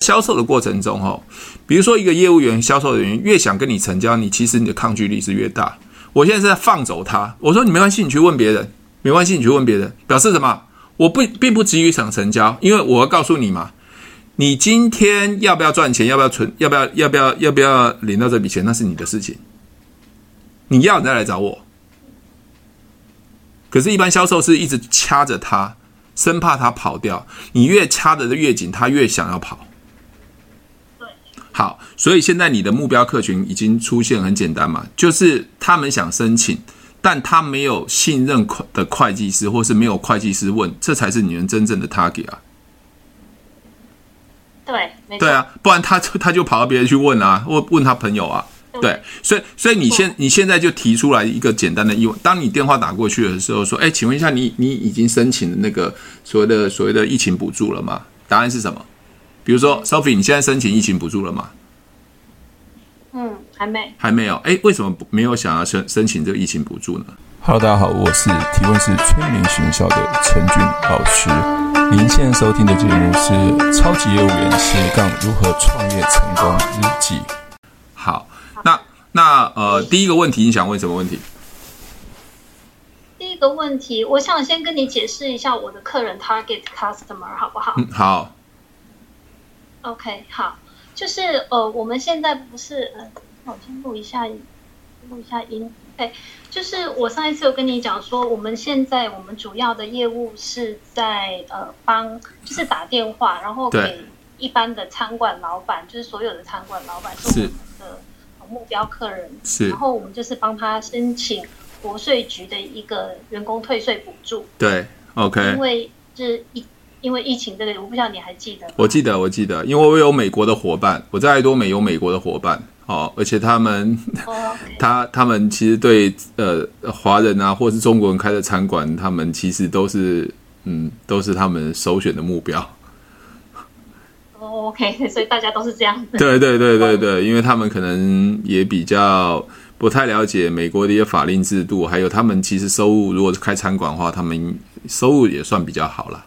销售的过程中，哈，比如说一个业务员、销售人员越想跟你成交，你其实你的抗拒力是越大。我现在是在放走他，我说你没关系，你去问别人，没关系，你去问别人，表示什么？我不并不急于想成交，因为我要告诉你嘛，你今天要不要赚钱，要不要存，要不要要不要要不要领到这笔钱，那是你的事情。你要你再来找我。可是，一般销售是一直掐着他，生怕他跑掉。你越掐得越紧，他越想要跑。好，所以现在你的目标客群已经出现，很简单嘛，就是他们想申请，但他没有信任的会计师，或是没有会计师问，这才是你们真正的 target 啊。对，没错。对啊，不然他他就跑到别人去问啊，问问他朋友啊。对，所以所以你现你现在就提出来一个简单的疑问，当你电话打过去的时候，说，哎，请问一下，你你已经申请那个所谓的所谓的疫情补助了吗？答案是什么？比如说，Sophie，你现在申请疫情补助了吗？嗯，还没，还没有。哎，为什么没有想要申申请这个疫情补助呢？Hello，大家好，我是提问是催眠学校的陈俊老师。您现在收听的节目是《超级业务员斜杠如何创业成功日记》。好，那那呃，第一个问题，你想问什么问题？第一个问题，我想先跟你解释一下我的客人 target customer 好不好？嗯，好。OK，好，就是呃，我们现在不是呃，那我先录一下，录一下音。对，就是我上一次有跟你讲说，我们现在我们主要的业务是在呃帮，就是打电话，然后给一般的餐馆老板，就是所有的餐馆老板是我们的目标客人，是，然后我们就是帮他申请国税局的一个员工退税补助。对，OK，因为是一。因为疫情这个，我不知道你还记得？我记得，我记得，因为我有美国的伙伴，我在爱多美有美国的伙伴，哦，而且他们，oh. 他他们其实对呃华人啊，或是中国人开的餐馆，他们其实都是嗯，都是他们首选的目标。哦、oh,，OK，所以大家都是这样子。对对对对对，因为他们可能也比较不太了解美国的一些法令制度，还有他们其实收入，如果是开餐馆的话，他们收入也算比较好了。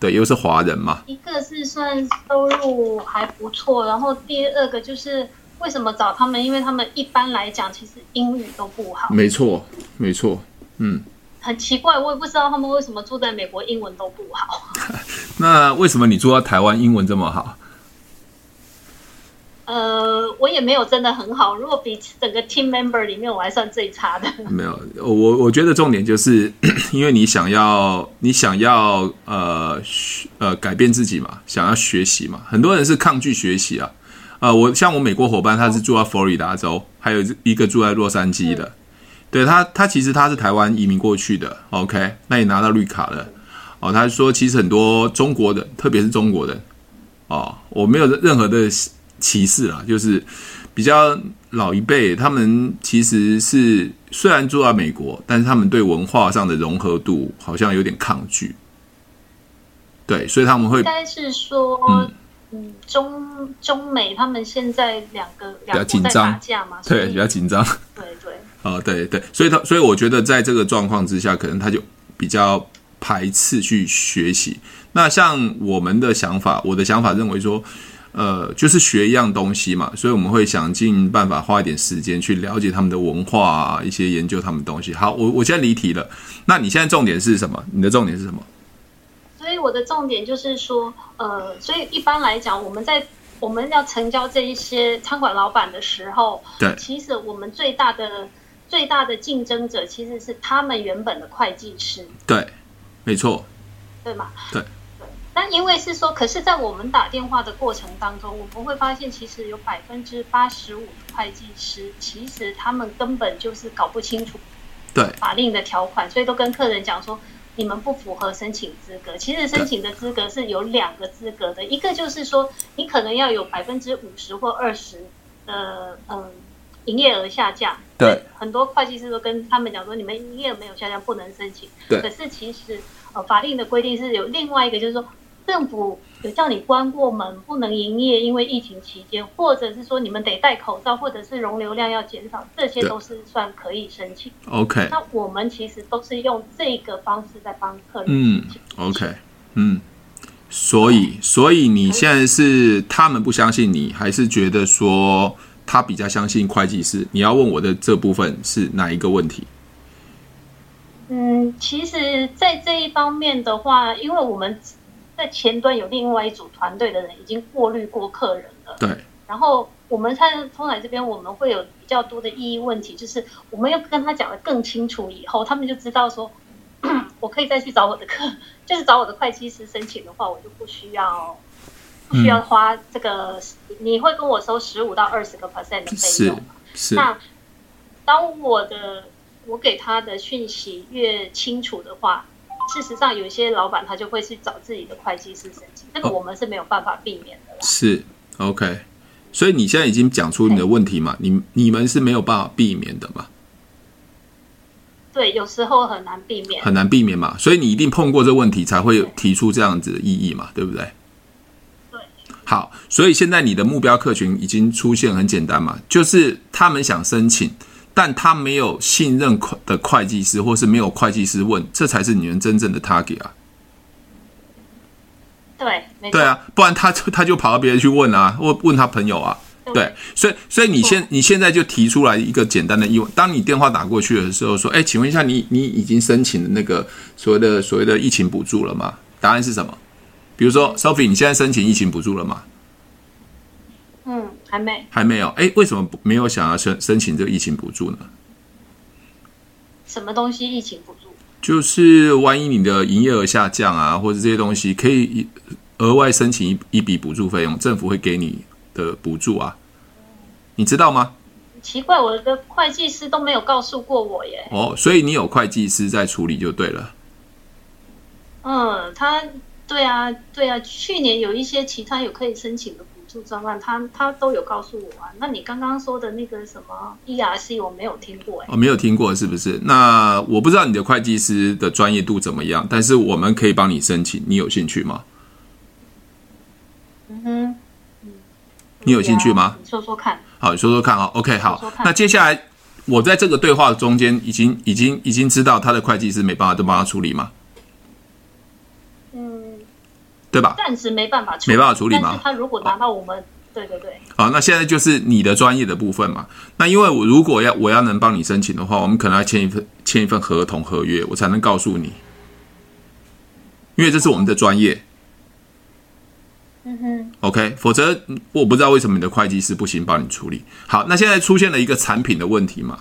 对，又是华人嘛。一个是算收入还不错，然后第二个就是为什么找他们？因为他们一般来讲其实英语都不好。没错，没错，嗯。很奇怪，我也不知道他们为什么住在美国英文都不好。那为什么你住在台湾英文这么好？呃，我也没有真的很好。如果比整个 team member 里面，我还算最差的。没有，我我觉得重点就是，因为你想要，你想要呃呃改变自己嘛，想要学习嘛。很多人是抗拒学习啊。呃，我像我美国伙伴，他是住在佛罗里达州，还有一个住在洛杉矶的。对他，他其实他是台湾移民过去的。OK，那也拿到绿卡了。哦，他说其实很多中国人，特别是中国人，哦，我没有任何的。歧视啊，就是比较老一辈，他们其实是虽然住在美国，但是他们对文化上的融合度好像有点抗拒。对，所以他们会应该是说，嗯，嗯中中美他们现在两个比较紧张打架嘛，对，比较紧张。对对，啊，对对，所以他所以我觉得在这个状况之下，可能他就比较排斥去学习。那像我们的想法，我的想法认为说。呃，就是学一样东西嘛，所以我们会想尽办法花一点时间去了解他们的文化啊，一些研究他们的东西。好，我我现在离题了，那你现在重点是什么？你的重点是什么？所以我的重点就是说，呃，所以一般来讲，我们在我们要成交这一些餐馆老板的时候，对，其实我们最大的最大的竞争者其实是他们原本的会计师。对，没错，对吗？对。那因为是说，可是，在我们打电话的过程当中，我们会发现，其实有百分之八十五的会计师，其实他们根本就是搞不清楚对法令的条款，所以都跟客人讲说，你们不符合申请资格。其实申请的资格是有两个资格的，一个就是说，你可能要有百分之五十或二十的嗯营业额下降。对，很多会计师都跟他们讲说，你们营业额没有下降，不能申请。对，可是其实呃法令的规定是有另外一个，就是说。政府有叫你关过门，不能营业，因为疫情期间，或者是说你们得戴口罩，或者是容流量要减少，这些都是算可以申请。OK，那我们其实都是用这个方式在帮客人。嗯，OK，嗯，所以，所以你现在是他们不相信你，还是觉得说他比较相信会计师？你要问我的这部分是哪一个问题？嗯，其实，在这一方面的话，因为我们在前端有另外一组团队的人已经过滤过客人了，对。然后我们在通来这边，我们会有比较多的意义问题，就是我们要跟他讲得更清楚以后，他们就知道说，我可以再去找我的客，就是找我的会计师申请的话，我就不需要不需要花这个，嗯、你会跟我收十五到二十个 percent 的费用。是。是。那当我的。我给他的讯息越清楚的话，事实上有一些老板他就会去找自己的会计师申请，这个我们是没有办法避免的。是，OK。所以你现在已经讲出你的问题嘛？你你们是没有办法避免的嘛？对，有时候很难避免，很难避免嘛。所以你一定碰过这个问题，才会提出这样子的异议嘛，对不对？对。好，所以现在你的目标客群已经出现，很简单嘛，就是他们想申请。但他没有信任的会计师，或是没有会计师问，这才是你们真正的 target 啊。对，对啊，不然他他就跑到别人去问啊，问问他朋友啊。对，所以所以你现你现在就提出来一个简单的疑问：当你电话打过去的时候，说，哎，请问一下，你你已经申请了那个所谓的所谓的疫情补助了吗？答案是什么？比如说，Sophie，你现在申请疫情补助了吗？嗯，还没，还没有。哎，为什么没有想要申申请这个疫情补助呢？什么东西疫情补助？就是万一你的营业额下降啊，或者这些东西，可以额外申请一一笔补助费用，政府会给你的补助啊，你知道吗？奇怪，我的会计师都没有告诉过我耶。哦，所以你有会计师在处理就对了。嗯，他对啊，对啊，去年有一些其他有可以申请的。助专案，他他都有告诉我啊。那你刚刚说的那个什么 ERC，我没有听过哎、欸。哦，没有听过是不是？那我不知道你的会计师的专业度怎么样，但是我们可以帮你申请，你有兴趣吗？嗯哼，嗯，你有兴趣吗？你说说看。好，你说说看啊。OK，好。说说那接下来，我在这个对话中间已经已经已经知道他的会计师没办法都帮他处理吗？对吧？暂时没办法处理，没办法处理吗？他如果拿到我们，对对对。好，那现在就是你的专业的部分嘛。那因为我如果要我要能帮你申请的话，我们可能要签一份签一份合同合约，我才能告诉你，因为这是我们的专业。嗯哼。OK，否则我不知道为什么你的会计师不行帮你处理。好，那现在出现了一个产品的问题嘛？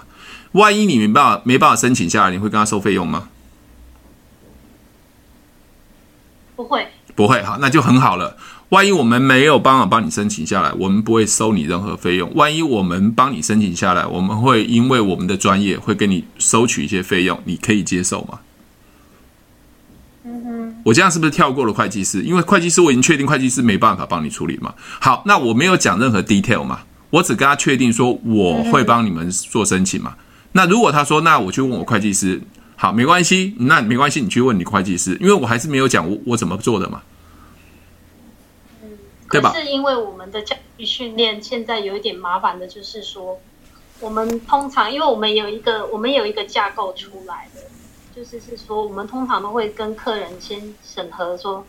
万一你没办法没办法申请下来，你会跟他收费用吗？不会。不会，好，那就很好了。万一我们没有办法帮你申请下来，我们不会收你任何费用。万一我们帮你申请下来，我们会因为我们的专业会跟你收取一些费用，你可以接受吗？嗯哼，我这样是不是跳过了会计师？因为会计师我已经确定会计师没办法帮你处理嘛。好，那我没有讲任何 detail 嘛，我只跟他确定说我会帮你们做申请嘛。那如果他说，那我去问我会计师。好，没关系，那没关系，你去问你会计师，因为我还是没有讲我我怎么做的嘛，嗯，对吧？是因为我们的教育训练现在有一点麻烦的，就是说，我们通常因为我们有一个我们有一个架构出来的，就是是说，我们通常都会跟客人先审核说，说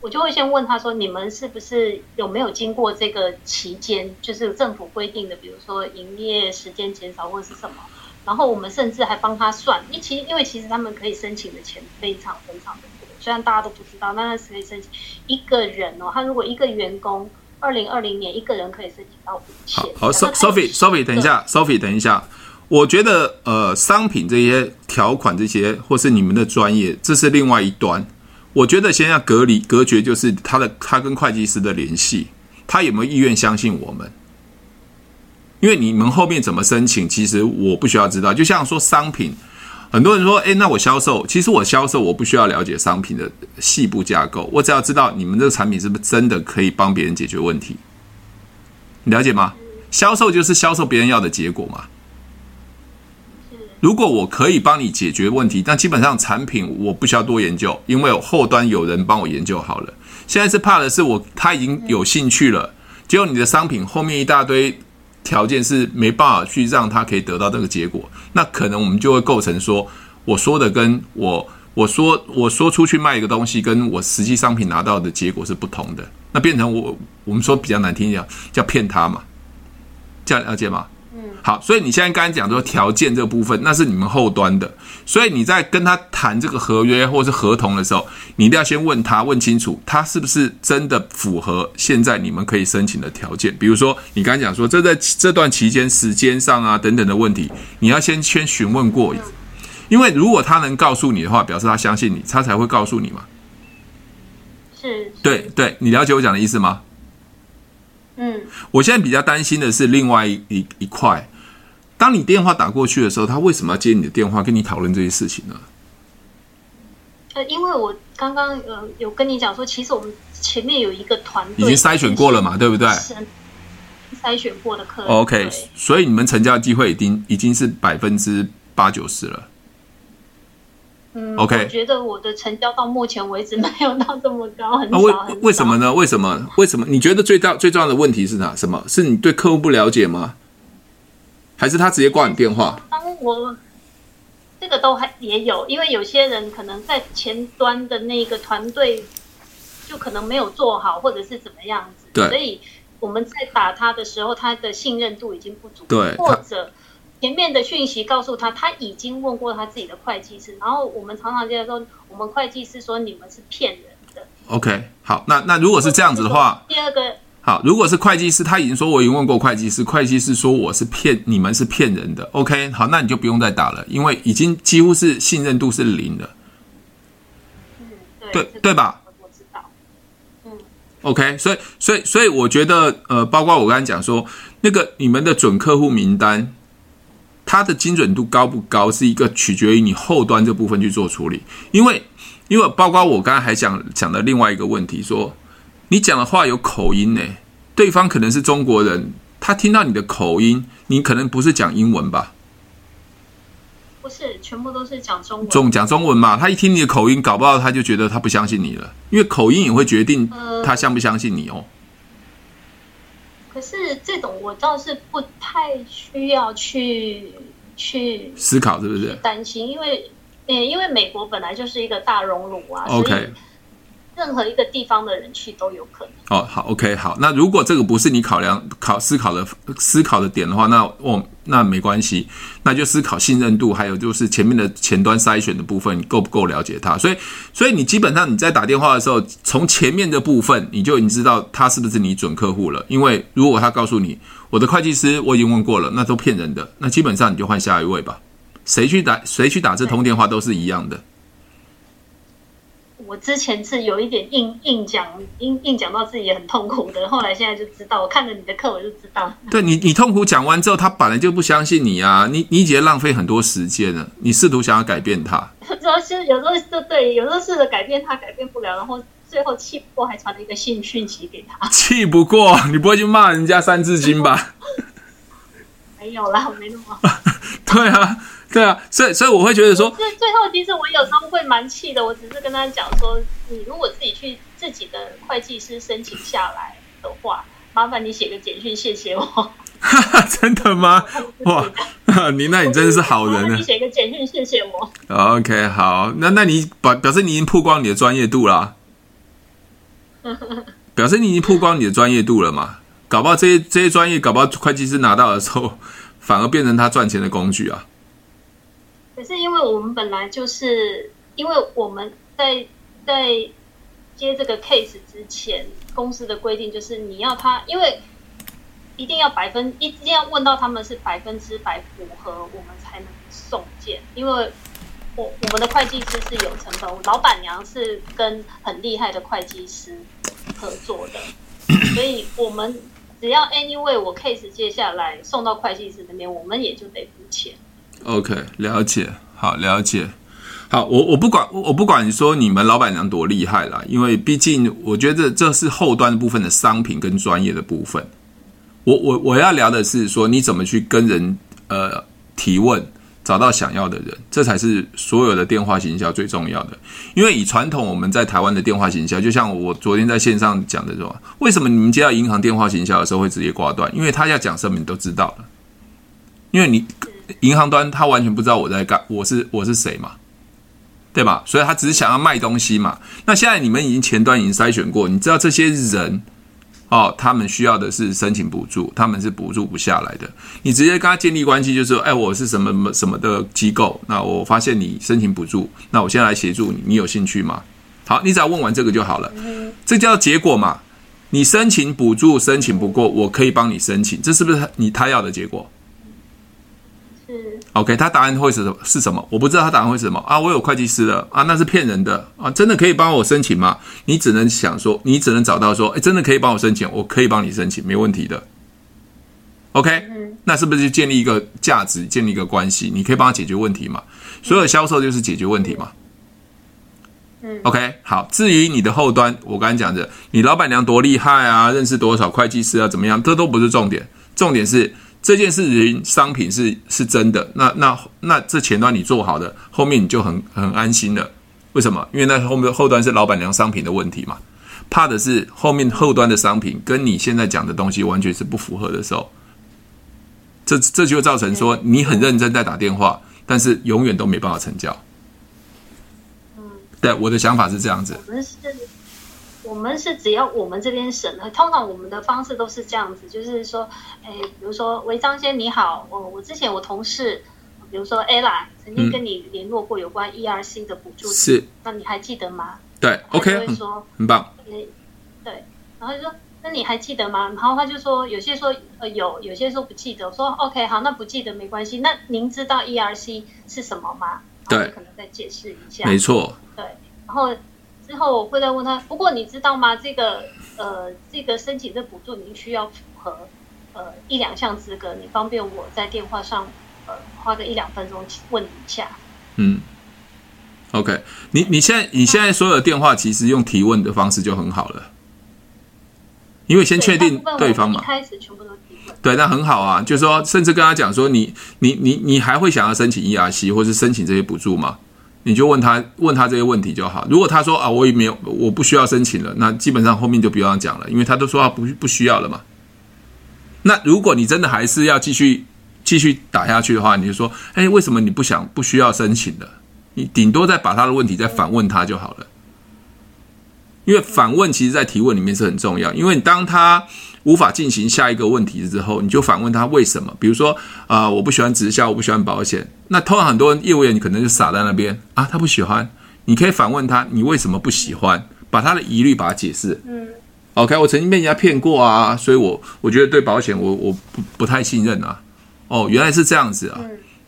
我就会先问他说，你们是不是有没有经过这个期间，就是政府规定的，比如说营业时间减少或者是什么？然后我们甚至还帮他算，因其因为其实他们可以申请的钱非常非常的多，虽然大家都不知道，但是可以申请一个人哦，他如果一个员工，二零二零年一个人可以申请到五千。好，Sophie Sophie，等一下，Sophie，等一下，我觉得呃，商品这些条款这些，或是你们的专业，这是另外一端。我觉得先要隔离隔绝，就是他的他跟会计师的联系，他有没有意愿相信我们？因为你们后面怎么申请，其实我不需要知道。就像说商品，很多人说，诶，那我销售，其实我销售我不需要了解商品的细部架构，我只要知道你们这个产品是不是真的可以帮别人解决问题，你了解吗？销售就是销售别人要的结果嘛。如果我可以帮你解决问题，但基本上产品我不需要多研究，因为后端有人帮我研究好了。现在是怕的是我他已经有兴趣了，结果你的商品后面一大堆。条件是没办法去让他可以得到这个结果，那可能我们就会构成说，我说的跟我我说我说出去卖一个东西，跟我实际商品拿到的结果是不同的，那变成我我们说比较难听一点，叫骗他嘛，这样了解吗？好，所以你现在刚才讲说条件这部分，那是你们后端的，所以你在跟他谈这个合约或是合同的时候，你一定要先问他问清楚，他是不是真的符合现在你们可以申请的条件。比如说你刚才讲说这在这段期间时间上啊等等的问题，你要先先询问过，因为如果他能告诉你的话，表示他相信你，他才会告诉你嘛。是，对对，你了解我讲的意思吗？嗯，我现在比较担心的是另外一一一块，当你电话打过去的时候，他为什么要接你的电话跟你讨论这些事情呢？呃，因为我刚刚呃有跟你讲说，其实我们前面有一个团队已经筛选过了嘛，对不对？筛选过的客人。OK，所以你们成交的机会已经已经是百分之八九十了。嗯，OK，我觉得我的成交到目前为止没有到这么高，很少。为为什么呢？为什么？为什么？你觉得最大最重要的问题是哪？什么？是你对客户不了解吗？还是他直接挂你电话？当我这个都还也有，因为有些人可能在前端的那个团队就可能没有做好，或者是怎么样子。对，所以我们在打他的时候，他的信任度已经不足。对，或者。前面的讯息告诉他，他已经问过他自己的会计师，然后我们常常见说，我们会计师说你们是骗人的。OK，好，那那如果是这样子的话，第二个，好，如果是会计师，他已经说我已经问过会计师，会计师说我是骗你们是骗人的。OK，好，那你就不用再打了，因为已经几乎是信任度是零了。嗯，对，对对吧？我知道。嗯，OK，所以所以所以我觉得呃，包括我刚才讲说那个你们的准客户名单。它的精准度高不高，是一个取决于你后端这部分去做处理。因为，因为包括我刚才还讲讲的另外一个问题，说你讲的话有口音呢，对方可能是中国人，他听到你的口音，你可能不是讲英文吧？不是，全部都是讲中文。中讲中文嘛，他一听你的口音，搞不好他就觉得他不相信你了，因为口音也会决定他相不相信你哦。可是这种我倒是不太需要去去思考，是不是？担心，因为，呃，因为美国本来就是一个大熔炉啊。OK。任何一个地方的人去都有可能。哦，好，OK，好。那如果这个不是你考量、考思考的思考的点的话，那哦，那没关系，那就思考信任度，还有就是前面的前端筛选的部分，你够不够了解他？所以，所以你基本上你在打电话的时候，从前面的部分你就已经知道他是不是你准客户了。因为如果他告诉你我的会计师我已经问过了，那都骗人的，那基本上你就换下一位吧。谁去打谁去打这通电话都是一样的。我之前是有一点硬硬讲，硬硬讲到自己也很痛苦的，后来现在就知道，我看了你的课我就知道。对你，你痛苦讲完之后，他本来就不相信你啊，你你已经浪费很多时间了，你试图想要改变他。主要是有时候就对，有时候试着改变他，改变不了，然后最后气不过，还传了一个信讯息给他。气不过，你不会去骂人家三字经吧？没有啦，我没那么。对啊。对啊，所以所以我会觉得说，最最后其实我有时候会蛮气的。我只是跟他讲说，你如果自己去自己的会计师申请下来的话，麻烦你写个简讯谢谢我。真的吗？哇，你那你真的是好人呢。你写个简讯谢谢我。OK，好，那那你表表示你已经曝光你的专业度了，表示你已经曝光你的专业度了嘛？搞不好这些这些专业，搞不好会计师拿到的时候，反而变成他赚钱的工具啊。可是因为我们本来就是，因为我们在在接这个 case 之前，公司的规定就是你要他，因为一定要百分，一定要问到他们是百分之百符合，我们才能送件。因为我我们的会计师是有成本，老板娘是跟很厉害的会计师合作的，所以我们只要 anyway 我 case 接下来送到会计师那边，我们也就得付钱。OK，了解，好了解，好，我我不管，我不管你说你们老板娘多厉害啦，因为毕竟我觉得这是后端部分的商品跟专业的部分。我我我要聊的是说你怎么去跟人呃提问，找到想要的人，这才是所有的电话行销最重要的。因为以传统我们在台湾的电话行销，就像我昨天在线上讲的说，为什么你们接到银行电话行销的时候会直接挂断？因为他要讲什么你都知道了，因为你。银行端他完全不知道我在干，我是我是谁嘛，对吧？所以他只是想要卖东西嘛。那现在你们已经前端已经筛选过，你知道这些人哦，他们需要的是申请补助，他们是补助不下来的。你直接跟他建立关系，就是说，哎，我是什么什么的机构，那我发现你申请补助，那我现在来协助你，你有兴趣吗？好，你只要问完这个就好了。这叫结果嘛？你申请补助申请不过，我可以帮你申请，这是不是你他要的结果？是。OK，他答案会是什么？是什么？我不知道他答案会是什么啊！我有会计师的啊，那是骗人的啊！真的可以帮我申请吗？你只能想说，你只能找到说，哎，真的可以帮我申请，我可以帮你申请，没问题的。OK，那是不是就建立一个价值，建立一个关系？你可以帮他解决问题嘛？所有销售就是解决问题嘛？嗯，OK，好。至于你的后端，我刚才讲的，你老板娘多厉害啊，认识多少会计师啊，怎么样，这都不是重点。重点是这件事情，商品是是真的。那那那这前端你做好的，后面你就很很安心了。为什么？因为那后面后端是老板娘商品的问题嘛。怕的是后面后端的商品跟你现在讲的东西完全是不符合的时候，这这就造成说你很认真在打电话，但是永远都没办法成交。对，我的想法是这样子。我们是，我们是只要我们这边审核，通常我们的方式都是这样子，就是说，哎，比如说，喂，张先你好，我我之前我同事，比如说 Ella 曾经跟你联络过有关 ERC 的补助，是，那你还记得吗？对，OK，会说、嗯、很棒。对，然后就说，那你还记得吗？然后他就说，有些说呃有，有些说不记得。我说 OK，好，那不记得没关系。那您知道 ERC 是什么吗？对，可能再解释一下。没错。对，然后之后我会再问他。不过你知道吗？这个呃，这个申请的补助，您需要符合呃一两项资格。你方便我在电话上呃花个一两分钟问你一下。嗯，OK，你你现在你现在所有的电话其实用提问的方式就很好了，因为先确定对方嘛。一开始全部都提问。对，那很好啊。就是说，甚至跟他讲说，你你你你还会想要申请 ERC 或是申请这些补助吗？你就问他问他这些问题就好。如果他说啊，我也没有，我不需要申请了，那基本上后面就不用讲了，因为他都说他不不需要了嘛。那如果你真的还是要继续继续打下去的话，你就说，哎，为什么你不想不需要申请了？你顶多再把他的问题再反问他就好了。因为反问其实，在提问里面是很重要，因为当他。无法进行下一个问题之后，你就反问他为什么？比如说，啊、呃，我不喜欢直销，我不喜欢保险。那通常很多业务员你可能就傻在那边啊，他不喜欢。你可以反问他，你为什么不喜欢？把他的疑虑把它解释。嗯，OK，我曾经被人家骗过啊，所以我我觉得对保险我我不不太信任啊。哦，原来是这样子啊。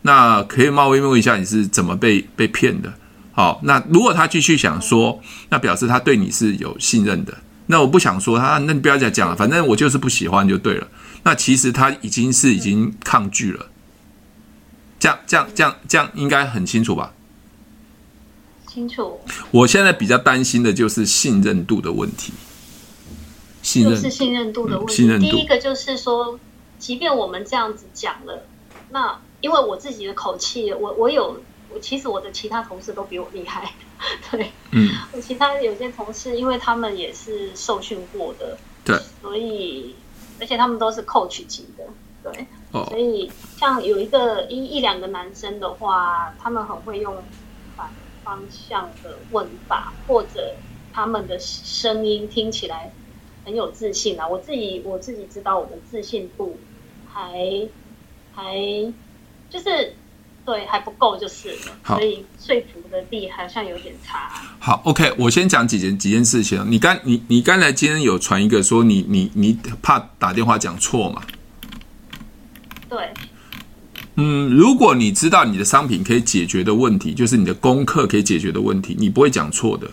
那可以冒昧问一下，你是怎么被被骗的？好，那如果他继续想说，那表示他对你是有信任的。那我不想说他，那你不要再讲了，反正我就是不喜欢就对了。那其实他已经是已经抗拒了，这样这样这样这样应该很清楚吧？清楚。我现在比较担心的就是信任度的问题。信任是信任度的问题。信任度。第一个就是说，即便我们这样子讲了，那因为我自己的口气，我我有，我其实我的其他同事都比我厉害。对，嗯，我其他有些同事，因为他们也是受训过的，对，所以而且他们都是 coach 级的，对，哦，所以像有一个一一两个男生的话，他们很会用反方向的问法，或者他们的声音听起来很有自信啊。我自己我自己知道我的自信度还还就是。对，还不够就是了，所以说服的力好像有点差。好，OK，我先讲几件几件事情。你刚你你刚才今天有传一个说你你你怕打电话讲错嘛？对。嗯，如果你知道你的商品可以解决的问题，就是你的功课可以解决的问题，你不会讲错的，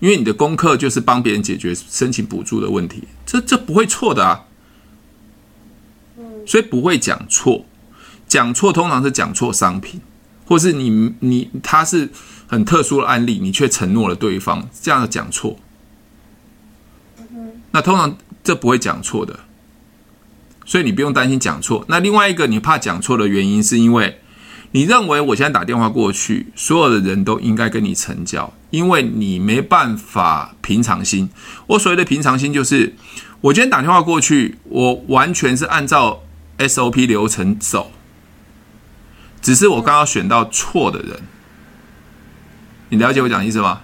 因为你的功课就是帮别人解决申请补助的问题，这这不会错的啊。嗯。所以不会讲错。讲错通常是讲错商品，或是你你他是很特殊的案例，你却承诺了对方，这样的讲错。那通常这不会讲错的，所以你不用担心讲错。那另外一个你怕讲错的原因，是因为你认为我现在打电话过去，所有的人都应该跟你成交，因为你没办法平常心。我所谓的平常心，就是我今天打电话过去，我完全是按照 SOP 流程走。只是我刚刚选到错的人，你了解我讲的意思吗？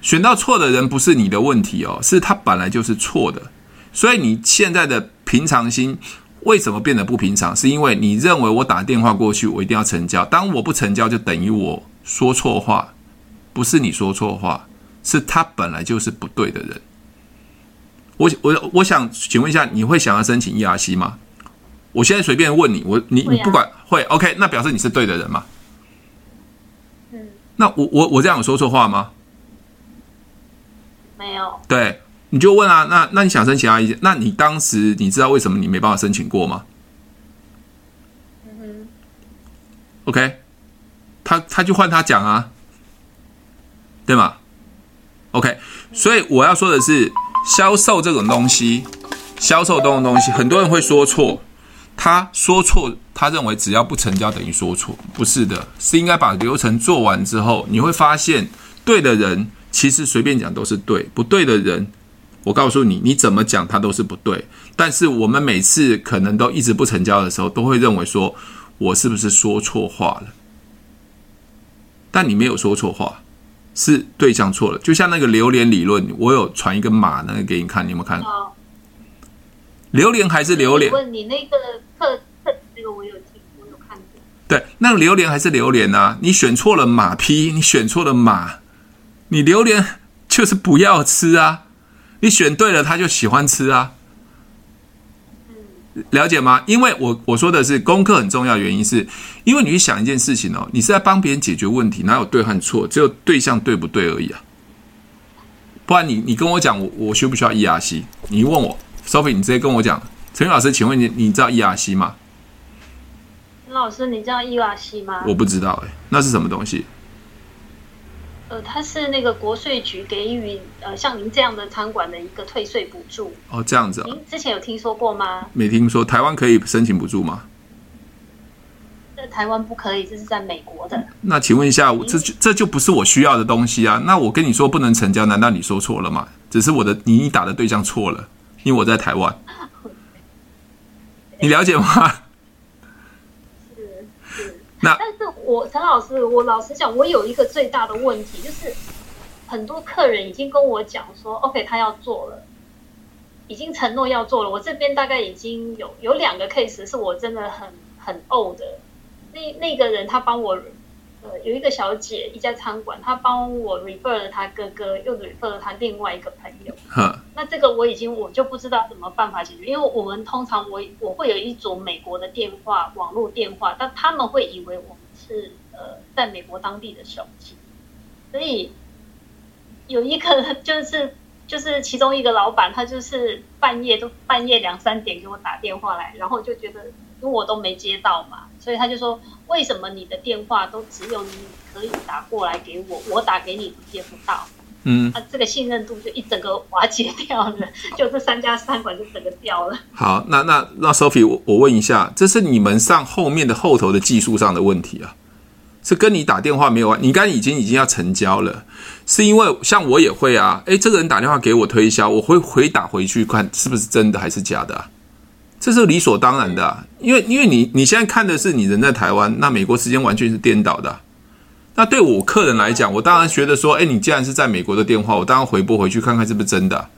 选到错的人不是你的问题哦，是他本来就是错的。所以你现在的平常心为什么变得不平常？是因为你认为我打电话过去，我一定要成交。当我不成交，就等于我说错话，不是你说错话，是他本来就是不对的人。我我我想请问一下，你会想要申请 ERC 吗？我现在随便问你，我你你不管会 OK，那表示你是对的人吗？嗯。那我我我这样有说错话吗？没有。对，你就问啊，那那你想申请 ERC？那你当时你知道为什么你没办法申请过吗？嗯哼。OK，他他就换他讲啊，对吗？OK，所以我要说的是。销售这种东西，销售这种东西，很多人会说错。他说错，他认为只要不成交等于说错，不是的，是应该把流程做完之后，你会发现，对的人其实随便讲都是对，不对的人，我告诉你，你怎么讲他都是不对。但是我们每次可能都一直不成交的时候，都会认为说我是不是说错话了？但你没有说错话。是对象错了，就像那个榴莲理论，我有传一个码那个给你看，你有没有看？榴莲还是榴莲？问你那个特特这个我有听，我有看过。对，那个榴莲还是榴莲啊？你选错了马匹，你选错了马，你榴莲就是不要吃啊！你选对了，他就喜欢吃啊。了解吗？因为我我说的是功课很重要原因是，因为你去想一件事情哦，你是在帮别人解决问题，哪有对和错？只有对象对不对而已啊。不然你你跟我讲，我我需不需要 ERC？你问我，Sophie，你直接跟我讲，陈宇老师，请问你你知道伊瓦西吗？陈老师，你知道伊瓦西吗？我不知道哎、欸，那是什么东西？呃，它是那个国税局给予呃像您这样的餐馆的一个退税补助哦，这样子、啊。您之前有听说过吗？没听说，台湾可以申请补助吗？在台湾不可以，这是在美国的。那请问一下，这就这就不是我需要的东西啊？那我跟你说不能成交，难道你说错了吗？只是我的你打的对象错了，因为我在台湾。你了解吗？那但是我陈老师，我老实讲，我有一个最大的问题，就是很多客人已经跟我讲说，OK，他要做了，已经承诺要做了。我这边大概已经有有两个 case 是我真的很很怄的。那那个人他帮我，呃，有一个小姐一家餐馆，她帮我 refer 了她哥哥，又 refer 了她另外一个朋友。哈，那这个我已经我就不知道怎么办法解决，因为我们通常我我会有一组美国的电话，网络电话，但他们会以为我们是呃在美国当地的手机，所以有一个 就是就是其中一个老板，他就是半夜都半夜两三点给我打电话来，然后就觉得因为我都没接到嘛。所以他就说：“为什么你的电话都只有你可以打过来给我，我打给你都接不到？”嗯，啊，这个信任度就一整个瓦解掉了，就这三家餐馆就整个掉了。好，那那那 Sophie，我我问一下，这是你们上后面的后头的技术上的问题啊？是跟你打电话没有啊？你刚已经已经要成交了，是因为像我也会啊，诶，这个人打电话给我推销，我会回打回去看是不是真的还是假的啊？这是理所当然的啊，因为因为你你现在看的是你人在台湾，那美国时间完全是颠倒的。那对我客人来讲，我当然觉得说，哎，你既然是在美国的电话，我当然回拨回去看看是不是真的。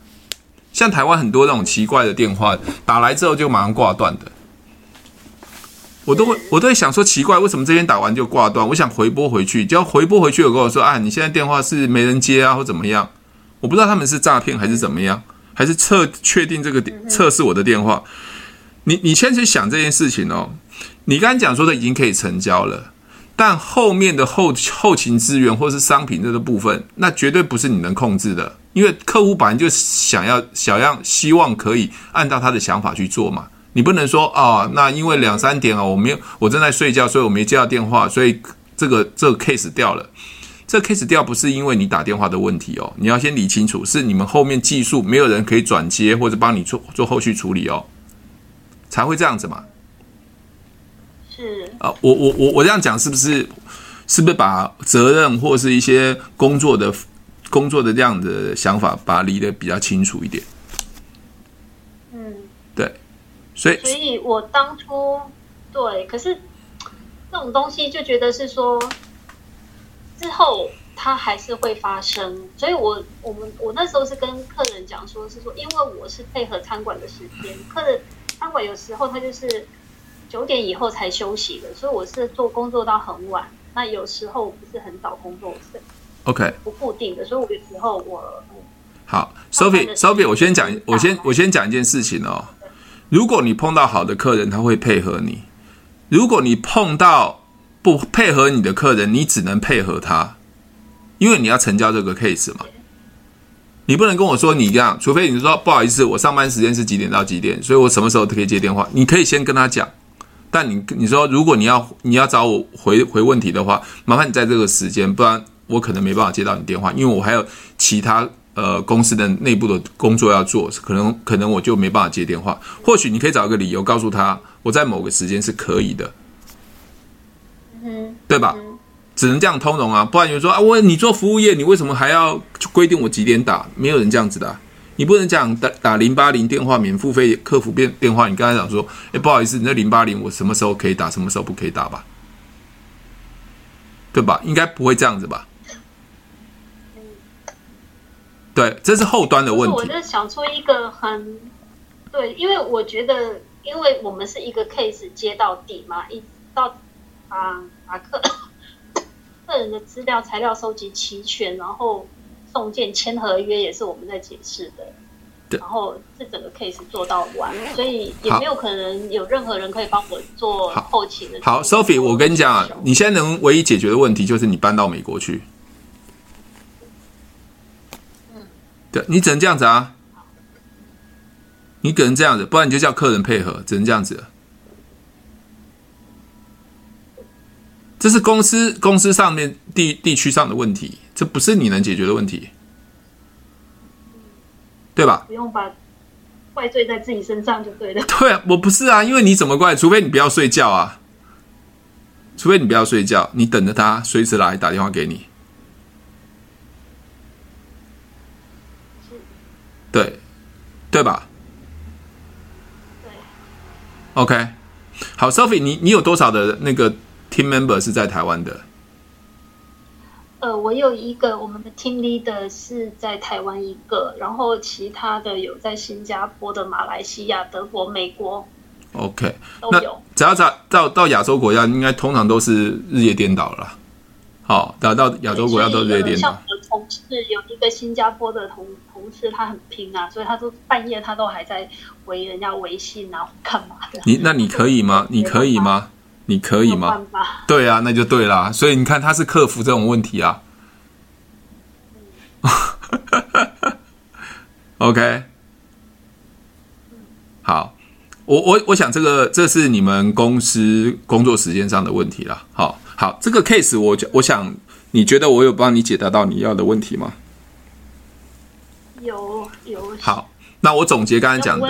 像台湾很多那种奇怪的电话打来之后就马上挂断的，我都会我都会想说奇怪，为什么这边打完就挂断？我想回拨回去，就要回拨回去，有跟我说，啊，你现在电话是没人接啊，或怎么样？我不知道他们是诈骗还是怎么样，还是测确定这个测试我的电话。你你先去想这件事情哦，你刚才讲说的已经可以成交了，但后面的后后勤资源或是商品这个部分，那绝对不是你能控制的，因为客户本来就想要想要希望可以按照他的想法去做嘛，你不能说啊、哦，那因为两三点哦，我没有我正在睡觉，所以我没接到电话，所以这个这个 case 掉了，这 case 掉不是因为你打电话的问题哦，你要先理清楚，是你们后面技术没有人可以转接或者帮你做做后续处理哦。才会这样子嘛？是啊，我我我我这样讲是不是是不是把责任或是一些工作的工作的这样的想法，把它理得比较清楚一点？嗯，对，所以所以我当初对，可是这种东西就觉得是说之后它还是会发生。所以我我们我那时候是跟客人讲说，是说因为我是配合餐馆的时间，客人餐馆有时候他就是九点以后才休息的，所以我是做工作到很晚。那有时候不是很早工作是，OK，不固定的，所以我有时候我好，Sophie，Sophie，我先讲，我先我先讲一件事情哦。如果你碰到好的客人，他会配合你；如果你碰到不配合你的客人，你只能配合他，因为你要成交这个 case 嘛。你不能跟我说你这样，除非你说不好意思，我上班时间是几点到几点，所以我什么时候都可以接电话。你可以先跟他讲。但你你说，如果你要你要找我回回问题的话，麻烦你在这个时间，不然我可能没办法接到你电话，因为我还有其他呃公司的内部的工作要做，可能可能我就没办法接电话。或许你可以找一个理由告诉他，我在某个时间是可以的，嗯，对吧？只能这样通融啊，不然有人说啊，我你做服务业，你为什么还要规定我几点打？没有人这样子的。你不能讲打打零八零电话免付费客服电电话，你刚才讲说，哎，不好意思，你那零八零我什么时候可以打，什么时候不可以打吧？对吧？应该不会这样子吧？对，这是后端的问题。我在想出一个很对，因为我觉得，因为我们是一个 case 接到底嘛，一到啊把客客人的资料材料收集齐全，然后。送件签合约也是我们在解释的，对，然后这整个 case 做到完，所以也没有可能有任何人可以帮我做后勤的。好，好，Sophie，我跟你讲啊，你现在能唯一解决的问题就是你搬到美国去。嗯，对，你只能这样子啊，你只能这样子，不然你就叫客人配合，只能这样子。这是公司公司上面地地区上的问题。这不是你能解决的问题，对吧？不用把怪罪在自己身上就对了。对啊，我不是啊，因为你怎么怪？除非你不要睡觉啊，除非你不要睡觉，你等着他随时来打电话给你。对，对吧？对。OK，好，Sophie，你你有多少的那个 team member 是在台湾的？呃，我有一个我们的 team leader 是在台湾一个，然后其他的有在新加坡的、马来西亚、德国、美国。OK，都有。只要到到到亚洲国家，应该通常都是日夜颠倒了。好，到到亚洲国家都日夜颠倒。像我的同事有一个新加坡的同同事，他很拼啊，所以他都半夜他都还在回人家微信啊，干嘛的？你那你可以吗？你可以吗？你可以吗？对啊，那就对啦。所以你看，他是克服这种问题啊。嗯、OK，好，我我我想这个这是你们公司工作时间上的问题啦。好好，这个 case 我我想你觉得我有帮你解答到你要的问题吗？有有。好。那我总结刚才讲的，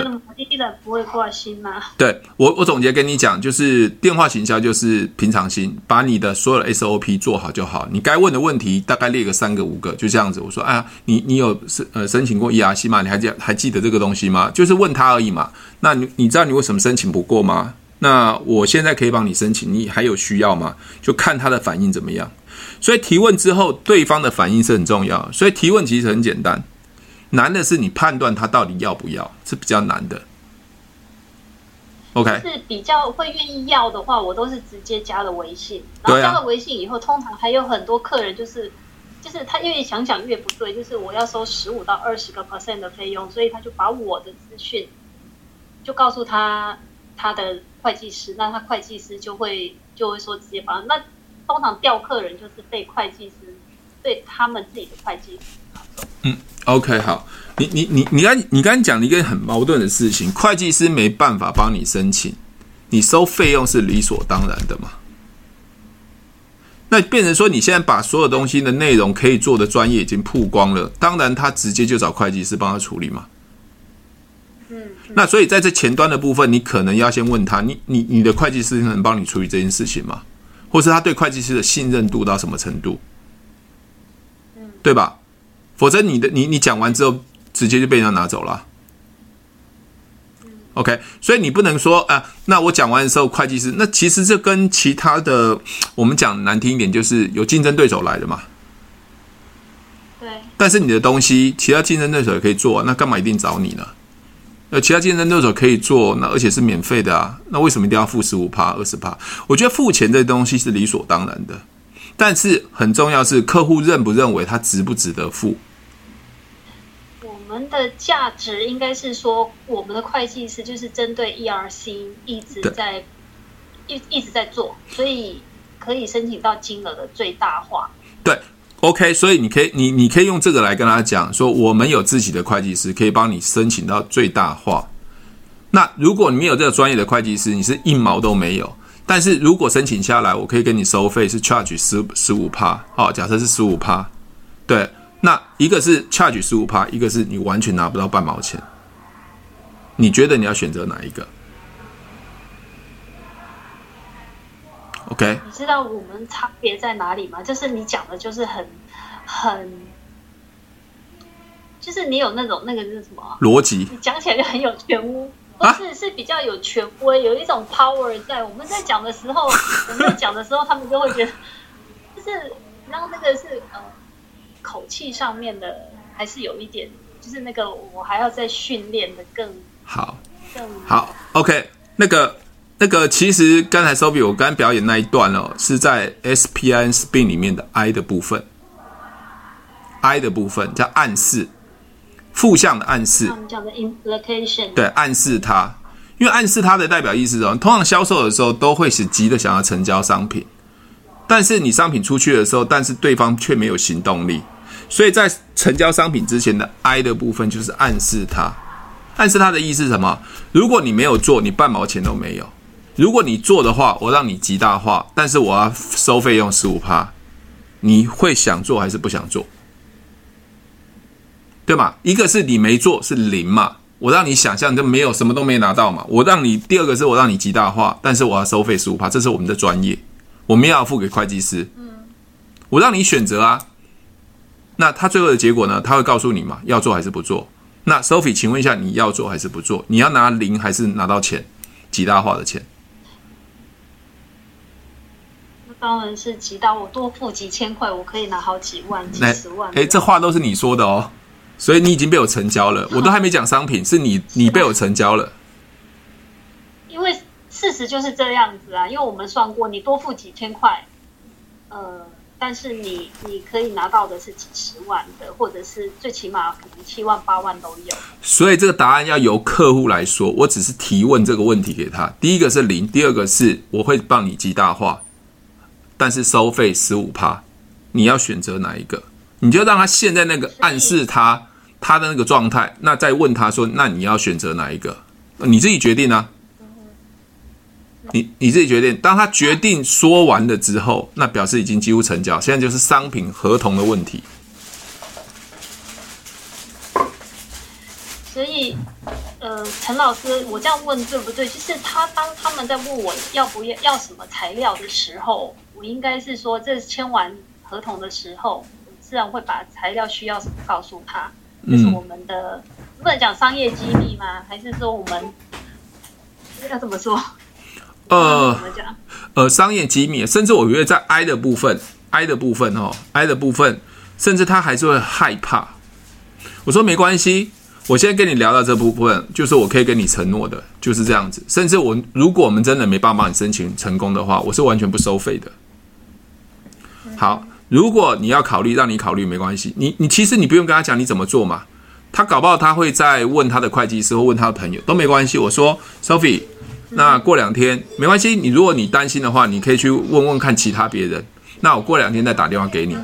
不会挂心吗？对我，我总结跟你讲，就是电话行销就是平常心，把你的所有的 SOP 做好就好。你该问的问题大概列个三个五个，就这样子。我说，哎呀，你你有申呃申请过 ERC 吗？你还记还记得这个东西吗？就是问他而已嘛。那你你知道你为什么申请不过吗？那我现在可以帮你申请，你还有需要吗？就看他的反应怎么样。所以提问之后，对方的反应是很重要。所以提问其实很简单。难的是你判断他到底要不要，是比较难的。OK，是比较会愿意要的话，我都是直接加了微信。然后加了微信以后，通常还有很多客人就是，就是他越想想越不对，就是我要收十五到二十个 percent 的费用，所以他就把我的资讯就告诉他他的会计师，那他会计师就会就会说直接把那通常调客人就是被会计师对他们自己的会计师嗯。OK，好，你你你你刚你刚讲了一个很矛盾的事情，会计师没办法帮你申请，你收费用是理所当然的嘛？那变成说你现在把所有东西的内容可以做的专业已经曝光了，当然他直接就找会计师帮他处理嘛。嗯，那所以在这前端的部分，你可能要先问他，你你你的会计师能帮你处理这件事情吗？或是他对会计师的信任度到什么程度？嗯，对吧？否则你的你你讲完之后，直接就被人家拿走了。OK，所以你不能说啊，那我讲完的时候，会计师那其实这跟其他的我们讲难听一点，就是有竞争对手来的嘛。对。但是你的东西，其他竞争对手也可以做，那干嘛一定找你呢？呃，其他竞争对手可以做，那而且是免费的啊，那为什么一定要付十五趴、二十趴？我觉得付钱这东西是理所当然的，但是很重要是客户认不认为他值不值得付。我们的价值应该是说，我们的会计师就是针对 ERC 一直在一一直在做，所以可以申请到金额的最大化。对，OK，所以你可以你你可以用这个来跟他讲说，我们有自己的会计师可以帮你申请到最大化。那如果你没有这个专业的会计师，你是一毛都没有。但是如果申请下来，我可以跟你收费是 charge 十十五趴，好，假设是十五趴，对。那一个是 charge 十五趴，一个是你完全拿不到半毛钱。你觉得你要选择哪一个？OK？你知道我们差别在哪里吗？就是你讲的，就是很很，就是你有那种那个是什么逻辑？你讲起来就很有权威，不是是比较有权威，有一种 power 在。我们在讲的时候，我们在讲的时候，他们就会觉得，就是让那个是呃。口气上面的还是有一点，就是那个我还要再训练的更好，更好。OK，那个那个其实刚才 Sophie 我刚刚表演那一段哦，是在 S P I N Spin 里面的 I 的部分，I 的部分叫暗示，负向的暗示。implication，对，暗示它，因为暗示它的代表意思哦，通常销售的时候都会是急的想要成交商品，但是你商品出去的时候，但是对方却没有行动力。所以在成交商品之前的 I 的部分就是暗示他，暗示他的意思是什么？如果你没有做，你半毛钱都没有；如果你做的话，我让你极大化，但是我要收费用十五趴，你会想做还是不想做？对吗？一个是你没做是零嘛，我让你想象就没有什么都没拿到嘛。我让你第二个是我让你极大化，但是我要收费十五趴，这是我们的专业，我们要付给会计师。我让你选择啊。那他最后的结果呢？他会告诉你嘛，要做还是不做？那 Sophie，请问一下，你要做还是不做？你要拿零还是拿到钱，极大化的钱？那当然是极大，我多付几千块，我可以拿好几万、几十万。哎，这话都是你说的哦，所以你已经被我成交了。我都还没讲商品，是你，你被我成交了。因为事实就是这样子啊，因为我们算过，你多付几千块，呃。但是你你可以拿到的是几十万的，或者是最起码可能七万八万都有。所以这个答案要由客户来说，我只是提问这个问题给他。第一个是零，第二个是我会帮你极大化，但是收费十五趴，你要选择哪一个？你就让他现在那个暗示他他的那个状态，那再问他说，那你要选择哪一个？你自己决定啊。你你自己决定。当他决定说完了之后，那表示已经几乎成交。现在就是商品合同的问题。所以，呃，陈老师，我这样问对不对？就是他当他们在问我要不要要什么材料的时候，我应该是说，这签完合同的时候，自然会把材料需要什么告诉他。这是我们的，不能讲商业机密吗？还是说我们要怎么说？呃，呃，商业机密，甚至我觉得在 I 的部分，I 的部分哦，I 的部分，甚至他还是会害怕。我说没关系，我现在跟你聊到这部分，就是我可以跟你承诺的，就是这样子。甚至我如果我们真的没办法帮你申请成功的话，我是完全不收费的。好，如果你要考虑，让你考虑没关系，你你其实你不用跟他讲你怎么做嘛，他搞不好他会再问他的会计师或问他的朋友都没关系。我说 Sophie。那过两天没关系，你如果你担心的话，你可以去问问看其他别人。那我过两天再打电话给你。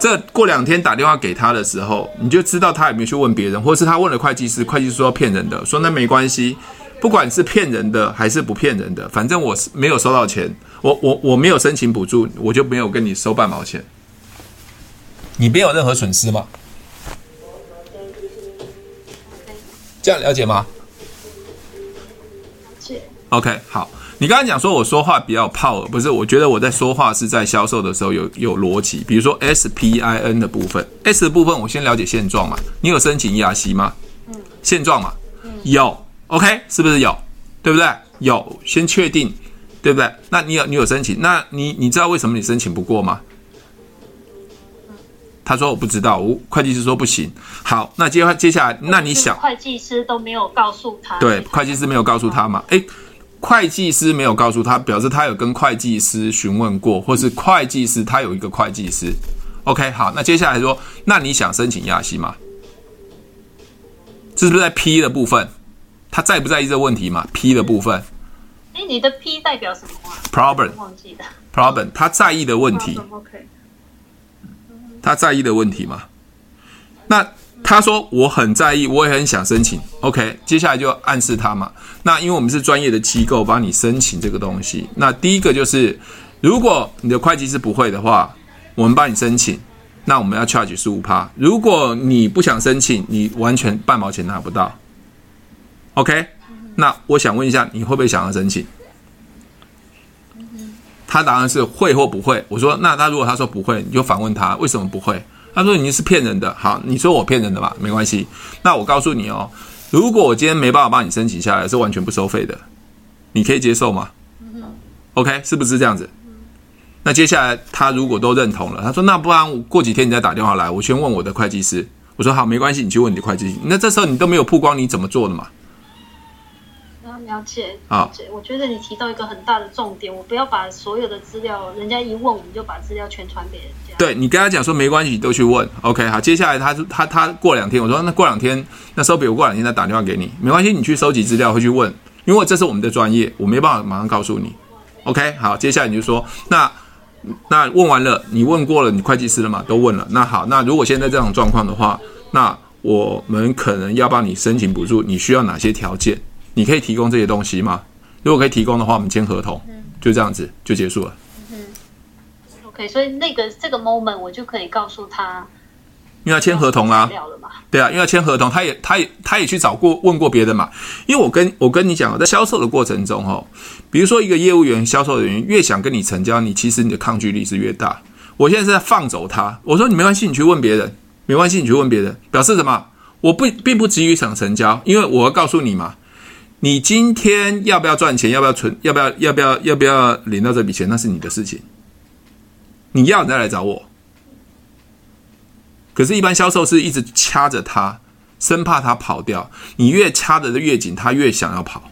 这过两天打电话给他的时候，你就知道他有没有去问别人，或是他问了会计师，会计师说骗人的，说那没关系，不管是骗人的还是不骗人的，反正我是没有收到钱，我我我没有申请补助，我就没有跟你收半毛钱，你没有任何损失吗？这样了解吗？OK，好，你刚才讲说我说话比较 power，不是？我觉得我在说话是在销售的时候有有逻辑。比如说 SPIN 的部分，S 的部分我先了解现状嘛。你有申请 ERC 吗？嗯，现状嘛，有。OK，是不是有？对不对？有，先确定，对不对？那你有你有申请？那你你知道为什么你申请不过吗？他说我不知道，我会计师说不行。好，那接接下来，那你想，会计师都没有告诉他，对，会计师没有告诉他嘛？诶，会计师没有告诉他，表示他有跟会计师询问过，或是会计师他有一个会计师。OK，好，那接下来说，那你想申请亚息吗？这是不是在 P 的部分？他在不在意这个问题嘛？P 的部分。哎，你的 P 代表什么啊？Problem。忘记了。Problem，他在意的问题。OK。他在意的问题嘛？那他说我很在意，我也很想申请。OK，接下来就暗示他嘛。那因为我们是专业的机构，帮你申请这个东西。那第一个就是，如果你的会计师不会的话，我们帮你申请。那我们要 charge 十五趴。如果你不想申请，你完全半毛钱拿不到。OK，那我想问一下，你会不会想要申请？他答案是会或不会。我说，那他如果他说不会，你就反问他为什么不会？他说你是骗人的。好，你说我骗人的吧，没关系。那我告诉你哦，如果我今天没办法帮你申请下来，是完全不收费的，你可以接受吗？OK，是不是这样子？那接下来他如果都认同了，他说那不然过几天你再打电话来，我先问我的会计师。我说好，没关系，你去问你的会计师。那这时候你都没有曝光，你怎么做的嘛？了解，了解。我觉得你提到一个很大的重点，我不要把所有的资料，人家一问我们就把资料全传给人家。对，你跟他讲说没关系，都去问。OK，好，接下来他他他过两天，我说那过两天，那时候比如过两天再打电话给你，没关系，你去收集资料，会去问，因为这是我们的专业，我没办法马上告诉你。OK，好，接下来你就说那那问完了，你问过了你会计师了嘛？都问了。那好，那如果现在这种状况的话，那我们可能要帮你申请补助，你需要哪些条件？你可以提供这些东西吗？如果可以提供的话，我们签合同，就这样子就结束了。嗯，OK，所以那个这个 moment 我就可以告诉他，因为要签合同啦。对啊，因为要签合同，他也他也他也去找过问过别人嘛。因为我跟我跟你讲，在销售的过程中，哦，比如说一个业务员、销售人员越想跟你成交，你其实你的抗拒力是越大。我现在是在放走他，我说你没关系，你去问别人，没关系，你去问别人，表示什么？我不并不急于想成交，因为我要告诉你嘛。你今天要不要赚钱？要不要存？要不要？要不要？要不要领到这笔钱？那是你的事情。你要你再来找我。可是，一般销售是一直掐着他，生怕他跑掉。你越掐得越紧，他越想要跑。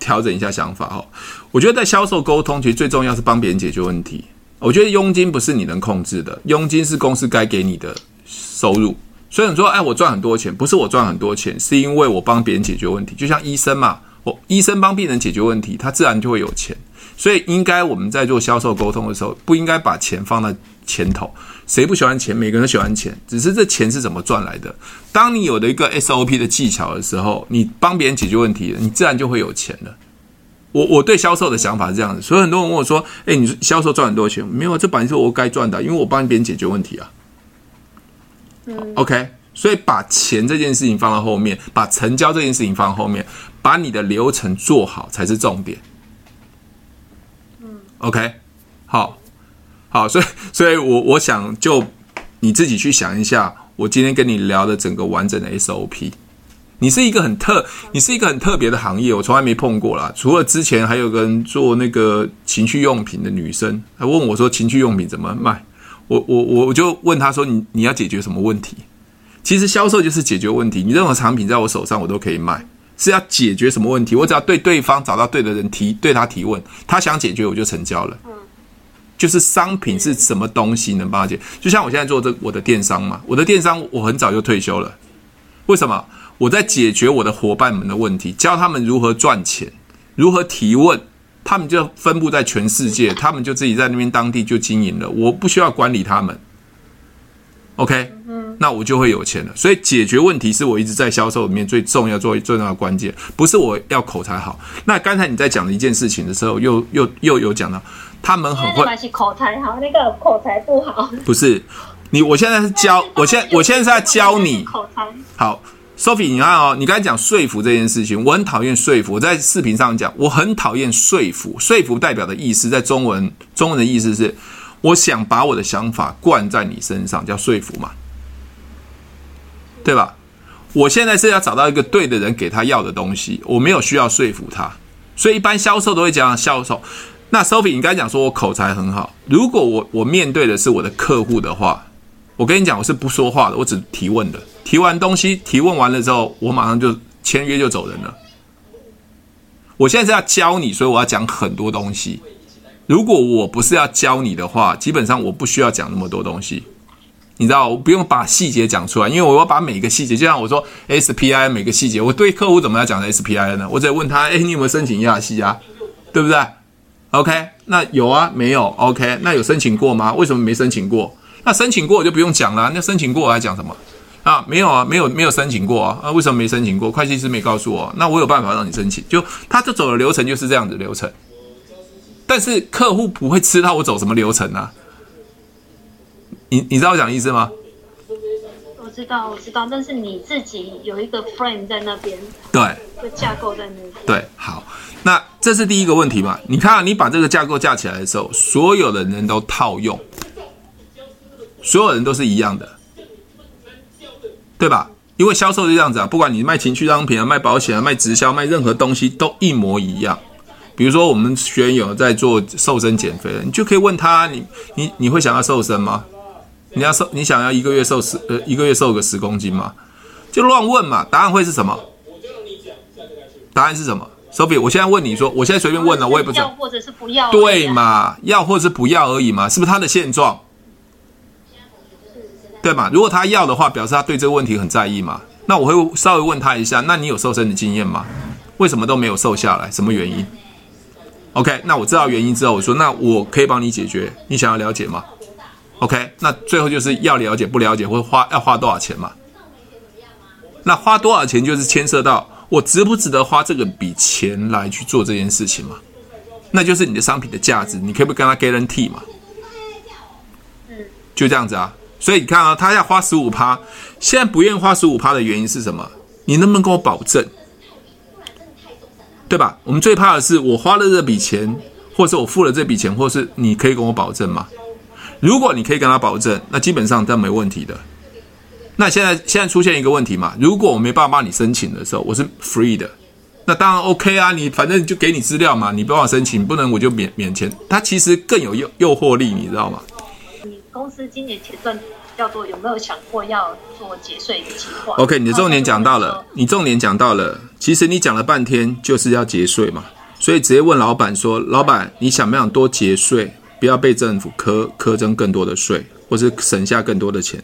调整一下想法哦。我觉得在销售沟通，其实最重要是帮别人解决问题。我觉得佣金不是你能控制的，佣金是公司该给你的收入。所以你说，哎，我赚很多钱，不是我赚很多钱，是因为我帮别人解决问题。就像医生嘛，我医生帮病人解决问题，他自然就会有钱。所以应该我们在做销售沟通的时候，不应该把钱放在前头。谁不喜欢钱？每个人都喜欢钱，只是这钱是怎么赚来的。当你有了一个 SOP 的技巧的时候，你帮别人解决问题，你自然就会有钱了。我我对销售的想法是这样子，所以很多人问我说，哎，你销售赚很多钱？没有，这本来是我该赚的，因为我帮别人解决问题啊。OK，所以把钱这件事情放到后面，把成交这件事情放到后面，把你的流程做好才是重点。OK，好，好，所以，所以我我想就你自己去想一下，我今天跟你聊的整个完整的 SOP，你是一个很特，你是一个很特别的行业，我从来没碰过啦。除了之前还有个人做那个情趣用品的女生，还问我说情趣用品怎么卖。我我我就问他说，你你要解决什么问题？其实销售就是解决问题。你任何产品在我手上，我都可以卖。是要解决什么问题？我只要对对方找到对的人提，对他提问，他想解决，我就成交了。就是商品是什么东西能帮他解决？就像我现在做这我的电商嘛，我的电商我很早就退休了。为什么？我在解决我的伙伴们的问题，教他们如何赚钱，如何提问。他们就分布在全世界，他们就自己在那边当地就经营了，我不需要管理他们。OK，那我就会有钱了。所以解决问题是我一直在销售里面最重要、最重要的关键，不是我要口才好。那刚才你在讲的一件事情的时候，又又又有讲到他们很会口才好，那个口才不好。不是你，我现在是教，我现在我现在是在教你口才好。Sophie，你看哦，你刚才讲说服这件事情，我很讨厌说服。我在视频上讲，我很讨厌说服。说服代表的意思，在中文，中文的意思是，我想把我的想法灌在你身上，叫说服嘛，对吧？我现在是要找到一个对的人，给他要的东西，我没有需要说服他。所以一般销售都会讲销售。那 Sophie，你刚才讲说我口才很好，如果我我面对的是我的客户的话。我跟你讲，我是不说话的，我只提问的。提完东西，提问完了之后，我马上就签约就走人了。我现在是要教你，所以我要讲很多东西。如果我不是要教你的话，基本上我不需要讲那么多东西。你知道，我不用把细节讲出来，因为我要把每个细节，就像我说 SPI 每个细节，我对客户怎么来讲 SPI 呢？我在问他，哎，你有没有申请亚细啊？对不对？OK，那有啊，没有？OK，那有申请过吗？为什么没申请过？那申请过我就不用讲了。那申请过我还讲什么？啊，没有啊，没有没有申请过啊。啊，为什么没申请过？会计师没告诉我。那我有办法让你申请，就他就走的流程就是这样子流程。但是客户不会知道我走什么流程啊。你你知道我讲的意思吗？我知道，我知道，但是你自己有一个 frame 在那边，对，个架构在那边。对，好，那这是第一个问题嘛？你看，你把这个架构架起来的时候，所有的人都套用，所有人都是一样的，对吧？因为销售是这样子啊，不管你卖情趣商品啊、卖保险啊、卖直销、卖任何东西，都一模一样。比如说，我们学员有在做瘦身减肥的，你就可以问他：你你你会想要瘦身吗？你要瘦，你想要一个月瘦十呃一个月瘦个十公斤吗？就乱问嘛，答案会是什么？答案是什么？Sophie，我现在问你说，我现在随便问了，我也不知道。要或者是不要？对嘛？要或者是不要而已嘛？是不是他的现状？对嘛？如果他要的话，表示他对这个问题很在意嘛？那我会稍微问他一下，那你有瘦身的经验吗？为什么都没有瘦下来？什么原因？OK，那我知道原因之后，我说那我可以帮你解决，你想要了解吗？OK，那最后就是要了解不了解，或花要花多少钱嘛？那花多少钱就是牵涉到我值不值得花这个笔钱来去做这件事情嘛？那就是你的商品的价值，你可以不跟他 guarantee 嘛？就这样子啊。所以你看啊，他要花十五趴，现在不愿意花十五趴的原因是什么？你能不能跟我保证？对吧？我们最怕的是我花了这笔钱，或者是我付了这笔钱，或是你可以跟我保证吗？如果你可以跟他保证，那基本上都没问题的。那现在现在出现一个问题嘛？如果我没办法帮你申请的时候，我是 free 的，那当然 OK 啊。你反正就给你资料嘛，你帮我申请，不能我就免免钱。它其实更有诱诱惑力，你知道吗？你公司今年结算叫做有没有想过要做节税的计划？OK，你的重点讲到了，你重点讲到了。其实你讲了半天就是要节税嘛，所以直接问老板说：“老板，你想不想多节税？”不要被政府苛苛征更多的税，或是省下更多的钱。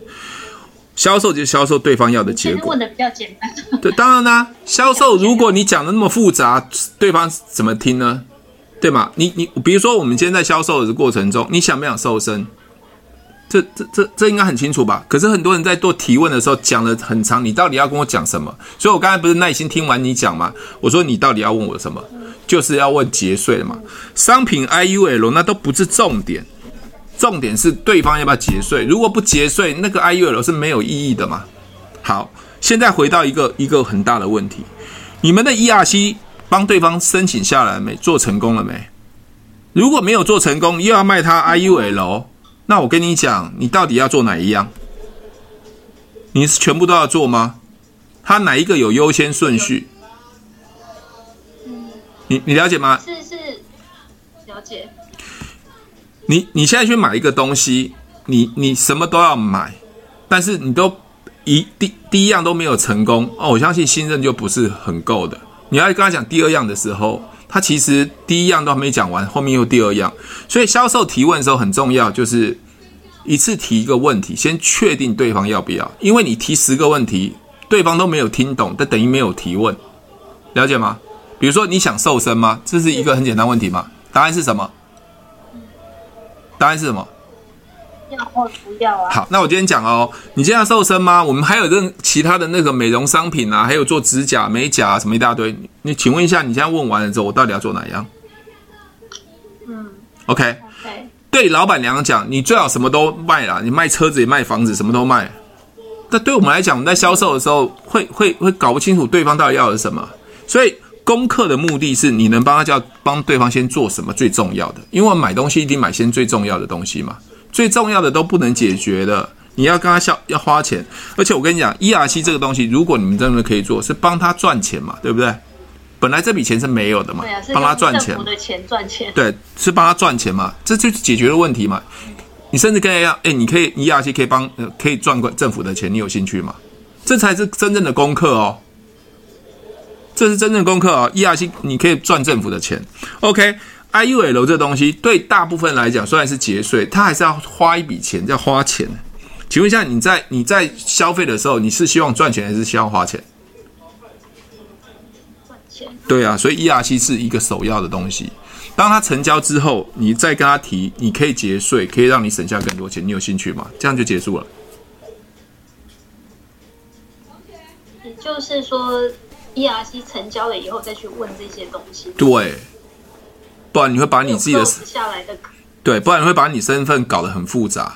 销售就是销售对方要的结果。问的比较简单。对，当然啦、啊，销售如果你讲的那么复杂，对方怎么听呢？对吗？你你比如说，我们今天在销售的过程中，你想不想瘦身？这这这这应该很清楚吧？可是很多人在做提问的时候讲了很长，你到底要跟我讲什么？所以我刚才不是耐心听完你讲吗？我说你到底要问我什么？就是要问节税的嘛，商品 IUL 那都不是重点，重点是对方要不要节税。如果不节税，那个 IUL 是没有意义的嘛。好，现在回到一个一个很大的问题，你们的 ERC 帮对方申请下来没？做成功了没？如果没有做成功，又要卖他 IUL，那我跟你讲，你到底要做哪一样？你是全部都要做吗？它哪一个有优先顺序？你你了解吗？是是，了解。你你现在去买一个东西，你你什么都要买，但是你都一第第一样都没有成功哦，我相信信任就不是很够的。你要跟他讲第二样的时候，他其实第一样都还没讲完，后面又第二样。所以销售提问的时候很重要，就是一次提一个问题，先确定对方要不要。因为你提十个问题，对方都没有听懂，这等于没有提问，了解吗？比如说你想瘦身吗？这是一个很简单问题吗？答案是什么？答案是什么？或不要啊？好，那我今天讲哦，你今天要瘦身吗？我们还有任其他的那个美容商品啊，还有做指甲、美甲啊，什么一大堆。你请问一下，你现在问完了之后，我到底要做哪样？嗯，OK。对老板娘讲，你最好什么都卖啦，你卖车子也卖房子，什么都卖。但对我们来讲，我们在销售的时候会会会搞不清楚对方到底要的是什么，所以。功课的目的是你能帮他叫帮对方先做什么最重要的，因为买东西一定买先最重要的东西嘛，最重要的都不能解决的，你要跟他消要花钱，而且我跟你讲，ERC 这个东西，如果你们真的可以做，是帮他赚钱嘛，对不对？本来这笔钱是没有的嘛，帮他赚钱，的钱赚钱，对，是帮他赚钱嘛，这就解决了问题嘛。你甚至可以要，哎，你可以 ERC 可以帮呃可以赚政府的钱，你有兴趣吗？这才是真正的功课哦。这是真正的功课哦，ERC 你可以赚政府的钱。OK，IUL 这东西对大部分来讲虽然是节税，它还是要花一笔钱，要花钱。请问一下，你在你在消费的时候，你是希望赚钱还是希望花钱。对啊，所以 ERC 是一个首要的东西。当它成交之后，你再跟他提，你可以节税，可以让你省下更多钱，你有兴趣吗？这样就结束了。也就是说，ERC 成交了以后再去问这些东西。对，不然你会把你自己的下来的，对，不然你会把你身份搞得很复杂。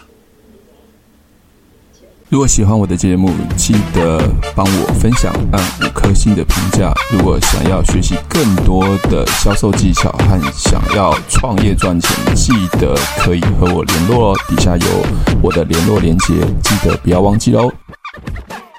如果喜欢我的节目，记得帮我分享，按五颗星的评价。如果想要学习更多的销售技巧和想要创业赚钱，记得可以和我联络哦。底下有我的联络链接，记得不要忘记喽。